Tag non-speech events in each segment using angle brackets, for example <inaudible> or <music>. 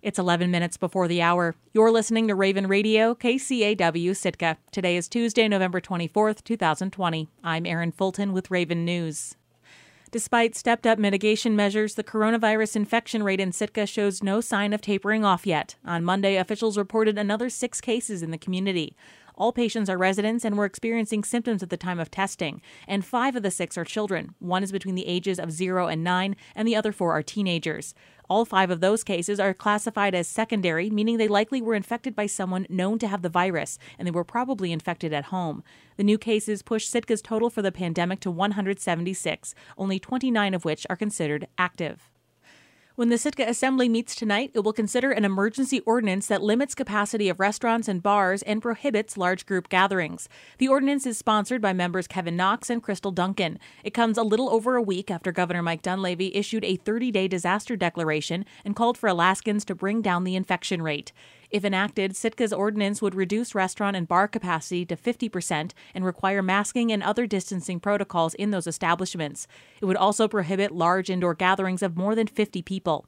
It's 11 minutes before the hour. You're listening to Raven Radio, KCAW Sitka. Today is Tuesday, November 24th, 2020. I'm Erin Fulton with Raven News. Despite stepped up mitigation measures, the coronavirus infection rate in Sitka shows no sign of tapering off yet. On Monday, officials reported another six cases in the community. All patients are residents and were experiencing symptoms at the time of testing, and five of the six are children. One is between the ages of zero and nine, and the other four are teenagers. All five of those cases are classified as secondary, meaning they likely were infected by someone known to have the virus, and they were probably infected at home. The new cases push Sitka's total for the pandemic to 176, only 29 of which are considered active. When the Sitka Assembly meets tonight, it will consider an emergency ordinance that limits capacity of restaurants and bars and prohibits large group gatherings. The ordinance is sponsored by members Kevin Knox and Crystal Duncan. It comes a little over a week after Governor Mike Dunleavy issued a 30 day disaster declaration and called for Alaskans to bring down the infection rate. If enacted, Sitka's ordinance would reduce restaurant and bar capacity to 50% and require masking and other distancing protocols in those establishments. It would also prohibit large indoor gatherings of more than 50 people.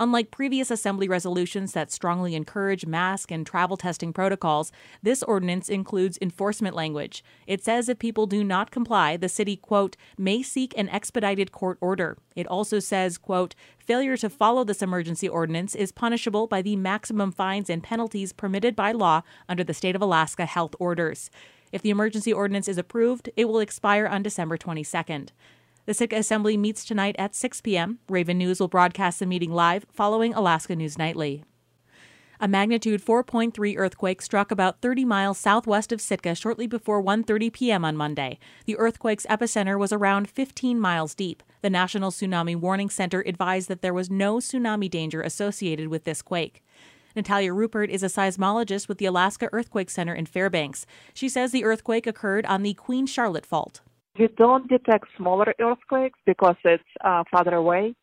Unlike previous Assembly resolutions that strongly encourage mask and travel testing protocols, this ordinance includes enforcement language. It says if people do not comply, the city, quote, may seek an expedited court order. It also says, quote, failure to follow this emergency ordinance is punishable by the maximum fines and penalties permitted by law under the state of Alaska health orders. If the emergency ordinance is approved, it will expire on December 22nd. The Sitka Assembly meets tonight at 6 p.m. Raven News will broadcast the meeting live following Alaska News Nightly. A magnitude 4.3 earthquake struck about 30 miles southwest of Sitka shortly before 1:30 p.m. on Monday. The earthquake's epicenter was around 15 miles deep. The National Tsunami Warning Center advised that there was no tsunami danger associated with this quake. Natalia Ruppert is a seismologist with the Alaska Earthquake Center in Fairbanks. She says the earthquake occurred on the Queen Charlotte Fault. We don't detect smaller earthquakes because it's uh, farther away.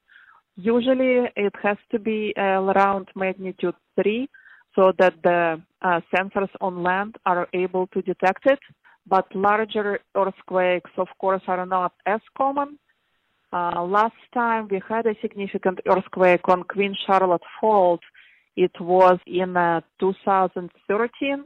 Usually it has to be uh, around magnitude 3 so that the uh, sensors on land are able to detect it. But larger earthquakes, of course, are not as common. Uh, last time we had a significant earthquake on Queen Charlotte Fault, it was in uh, 2013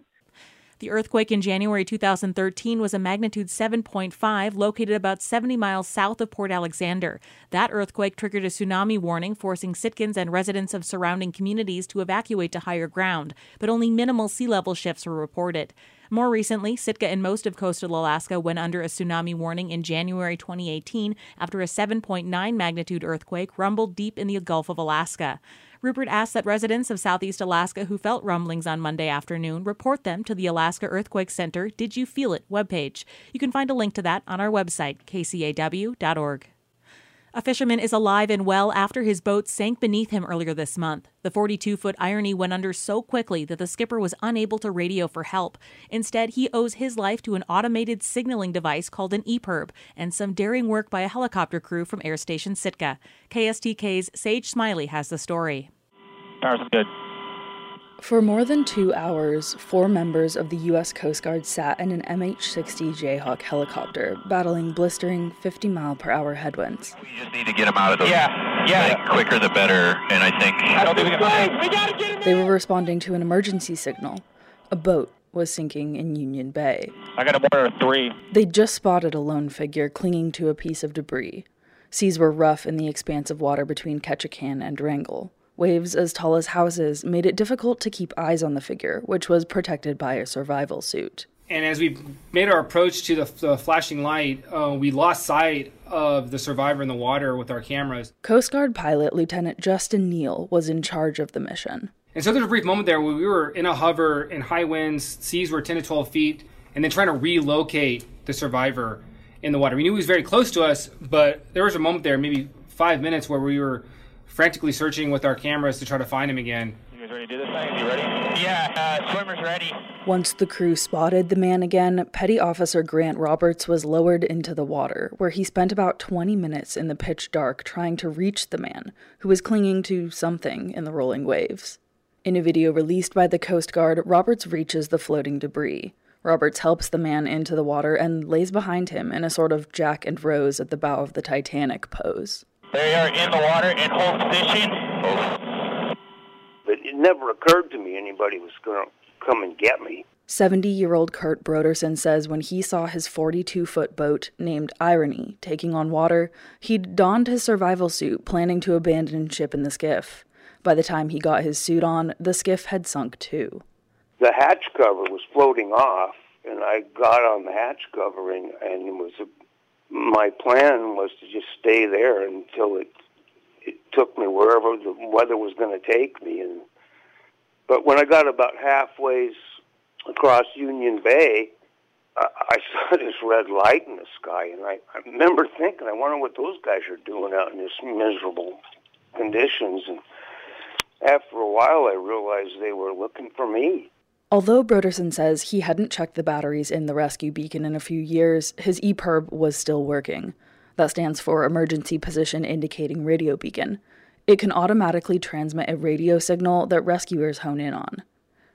the earthquake in January 2013 was a magnitude 7.5, located about 70 miles south of Port Alexander. That earthquake triggered a tsunami warning, forcing Sitkans and residents of surrounding communities to evacuate to higher ground, but only minimal sea level shifts were reported. More recently, Sitka and most of coastal Alaska went under a tsunami warning in January 2018 after a 7.9 magnitude earthquake rumbled deep in the Gulf of Alaska. Ruppert asked that residents of southeast Alaska who felt rumblings on Monday afternoon report them to the Alaska Earthquake Center Did You Feel It webpage. You can find a link to that on our website, kcaw.org. A fisherman is alive and well after his boat sank beneath him earlier this month. The 42 foot Irony went under so quickly that the skipper was unable to radio for help. Instead, he owes his life to an automated signaling device called an EPIRB and some daring work by a helicopter crew from Air Station Sitka. KSTK's Sage Smiley has the story. Power's good. For more than two hours, four members of the U.S. Coast Guard sat in an MH 60 Jayhawk helicopter, battling blistering 50 mile per hour headwinds. We just need to get them out of the yeah, yeah. Like, quicker the better, and I think. I don't think we can. We gotta get They were responding to an emergency signal. A boat was sinking in Union Bay. I got a mortar three. They'd just spotted a lone figure clinging to a piece of debris. Seas were rough in the expanse of water between Ketchikan and Wrangell. Waves as tall as houses made it difficult to keep eyes on the figure, which was protected by a survival suit. And as we made our approach to the, the flashing light, uh, we lost sight of the survivor in the water with our cameras. Coast Guard pilot Lieutenant Justin Neal was in charge of the mission. And so there's a brief moment there where we were in a hover in high winds, seas were 10 to 12 feet, and then trying to relocate the survivor in the water. We knew he was very close to us, but there was a moment there, maybe five minutes, where we were frantically searching with our cameras to try to find him again. You guys ready to do this thing? You ready? Yeah, uh, swimmer's ready. Once the crew spotted the man again, Petty Officer Grant Roberts was lowered into the water, where he spent about 20 minutes in the pitch dark trying to reach the man, who was clinging to something in the rolling waves. In a video released by the Coast Guard, Roberts reaches the floating debris. Roberts helps the man into the water and lays behind him in a sort of Jack and Rose at the bow of the Titanic pose. They are in the water in hold position. But it never occurred to me anybody was going to come and get me. 70 year old Kurt Broderson says when he saw his 42 foot boat named Irony taking on water, he'd donned his survival suit, planning to abandon ship in the skiff. By the time he got his suit on, the skiff had sunk too. The hatch cover was floating off, and I got on the hatch covering, and it was a, my plan was to just stay there until it it took me wherever the weather was going to take me. And but when I got about halfway across Union Bay, I, I <laughs> saw this red light in the sky, and I, I remember thinking, I wonder what those guys are doing out in this miserable conditions. And after a while, I realized they were looking for me. Although Broderson says he hadn't checked the batteries in the rescue beacon in a few years, his EPIRB was still working. That stands for Emergency Position Indicating Radio Beacon. It can automatically transmit a radio signal that rescuers hone in on.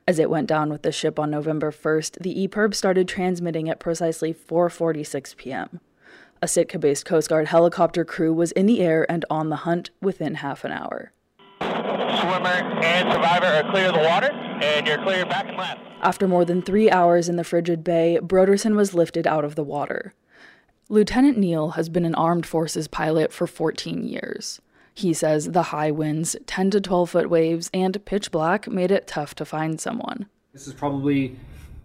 As it went down with the ship on November 1st, the EPIRB started transmitting at precisely 4:46 p.m. A Sitka-based Coast Guard helicopter crew was in the air and on the hunt within half an hour. Swimmer and survivor are clear of the water, and you're clear back and left. After more than three hours in the frigid bay, Broderson was lifted out of the water. Lieutenant Neal has been an armed forces pilot for 14 years. He says the high winds, 10 to 12 foot waves, and pitch black made it tough to find someone. This is probably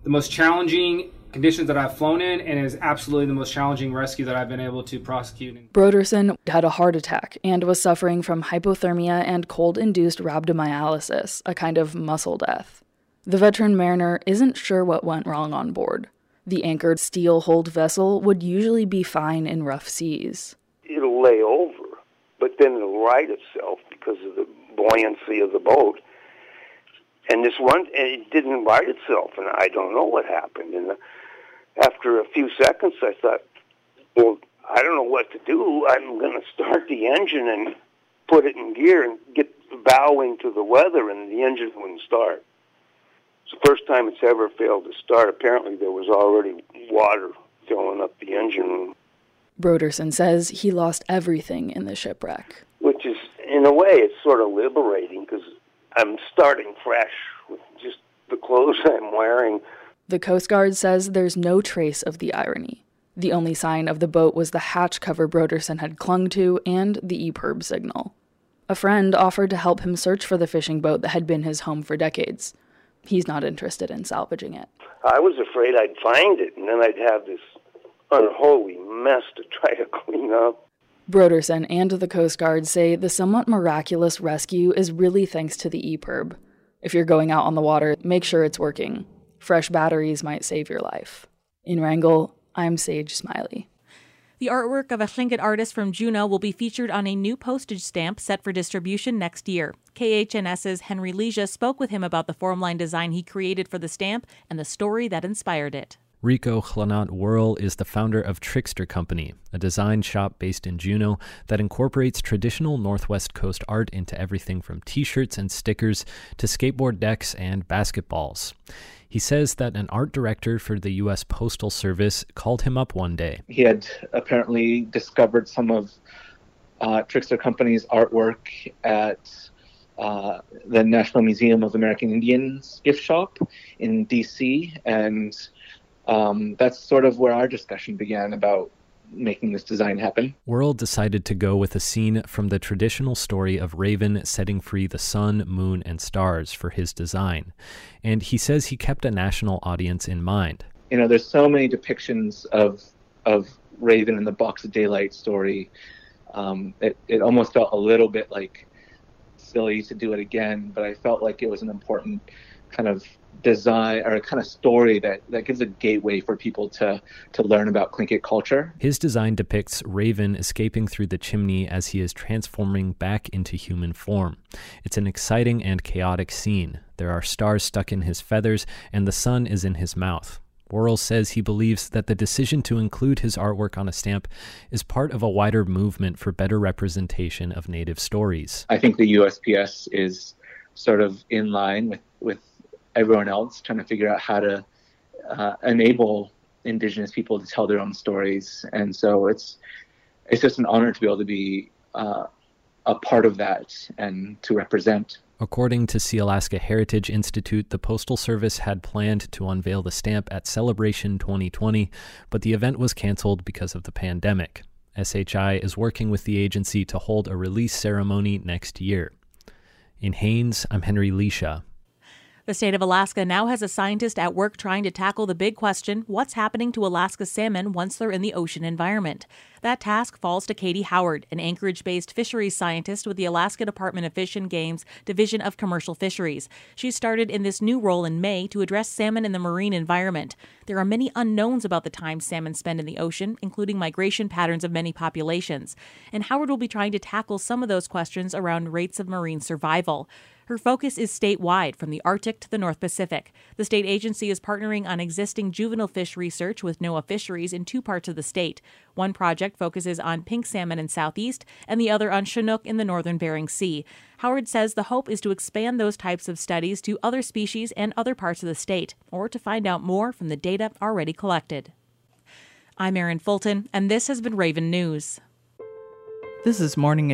the most challenging conditions that I've flown in and is absolutely the most challenging rescue that I've been able to prosecute. Broderson had a heart attack and was suffering from hypothermia and cold induced rhabdomyolysis, a kind of muscle death. The veteran mariner isn't sure what went wrong on board. The anchored steel hulled vessel would usually be fine in rough seas. It'll lay over, but then it'll right itself because of the buoyancy of the boat. And this one, it didn't right itself, and I don't know what happened. And after a few seconds, I thought, well, I don't know what to do. I'm going to start the engine and put it in gear and get bowing to the weather, and the engine wouldn't start. It's the first time it's ever failed to start. Apparently, there was already water filling up the engine room. Broderson says he lost everything in the shipwreck. Which is, in a way, it's sort of liberating because I'm starting fresh with just the clothes <laughs> I'm wearing. The Coast Guard says there's no trace of the irony. The only sign of the boat was the hatch cover Broderson had clung to and the EPIRB signal. A friend offered to help him search for the fishing boat that had been his home for decades. He's not interested in salvaging it. I was afraid I'd find it, and then I'd have this unholy mess to try to clean up. Broderson and the Coast Guard say the somewhat miraculous rescue is really thanks to the EPIRB. If you're going out on the water, make sure it's working. Fresh batteries might save your life. In Wrangell, I'm Sage Smiley. The artwork of a Tlingit artist from Juneau will be featured on a new postage stamp set for distribution next year. KHNS's Henry Leasia spoke with him about the formline design he created for the stamp and the story that inspired it. Rico Chlanat Worl is the founder of Trickster Company, a design shop based in Juneau that incorporates traditional Northwest Coast art into everything from t shirts and stickers to skateboard decks and basketballs. He says that an art director for the U.S. Postal Service called him up one day. He had apparently discovered some of uh, Trickster Company's artwork at uh, the National Museum of American Indians gift shop in D.C. and um, that's sort of where our discussion began about making this design happen. Worl decided to go with a scene from the traditional story of Raven setting free the sun, moon, and stars for his design. And he says he kept a national audience in mind. You know, there's so many depictions of of Raven in the Box of Daylight story. Um, it, it almost felt a little bit like silly to do it again, but I felt like it was an important kind of design or a kind of story that, that gives a gateway for people to to learn about Tlingit culture. His design depicts Raven escaping through the chimney as he is transforming back into human form. It's an exciting and chaotic scene. There are stars stuck in his feathers, and the sun is in his mouth. Worl says he believes that the decision to include his artwork on a stamp is part of a wider movement for better representation of Native stories. I think the USPS is sort of in line with, with everyone else, trying to figure out how to uh, enable Indigenous people to tell their own stories. And so it's it's just an honor to be able to be uh, a part of that and to represent According to Sealaska Heritage Institute, the Postal Service had planned to unveil the stamp at Celebration 2020, but the event was canceled because of the pandemic. SHI is working with the agency to hold a release ceremony next year. In Haines, I'm Henry Leasia. The state of Alaska now has a scientist at work trying to tackle the big question what's happening to Alaska salmon once they're in the ocean environment? That task falls to Katie Howard, an Anchorage based fisheries scientist with the Alaska Department of Fish and Game's Division of Commercial Fisheries. She started in this new role in May to address salmon in the marine environment. There are many unknowns about the time salmon spend in the ocean, including migration patterns of many populations. And Howard will be trying to tackle some of those questions around rates of marine survival. Her focus is statewide, from the Arctic to the North Pacific. The state agency is partnering on existing juvenile fish research with NOAA Fisheries in two parts of the state. One project focuses on pink salmon in southeast, and the other on Chinook in the northern Bering Sea. Howard says the hope is to expand those types of studies to other species and other parts of the state, or to find out more from the data already collected. I'm Erin Fulton, and this has been Raven News. This is Morning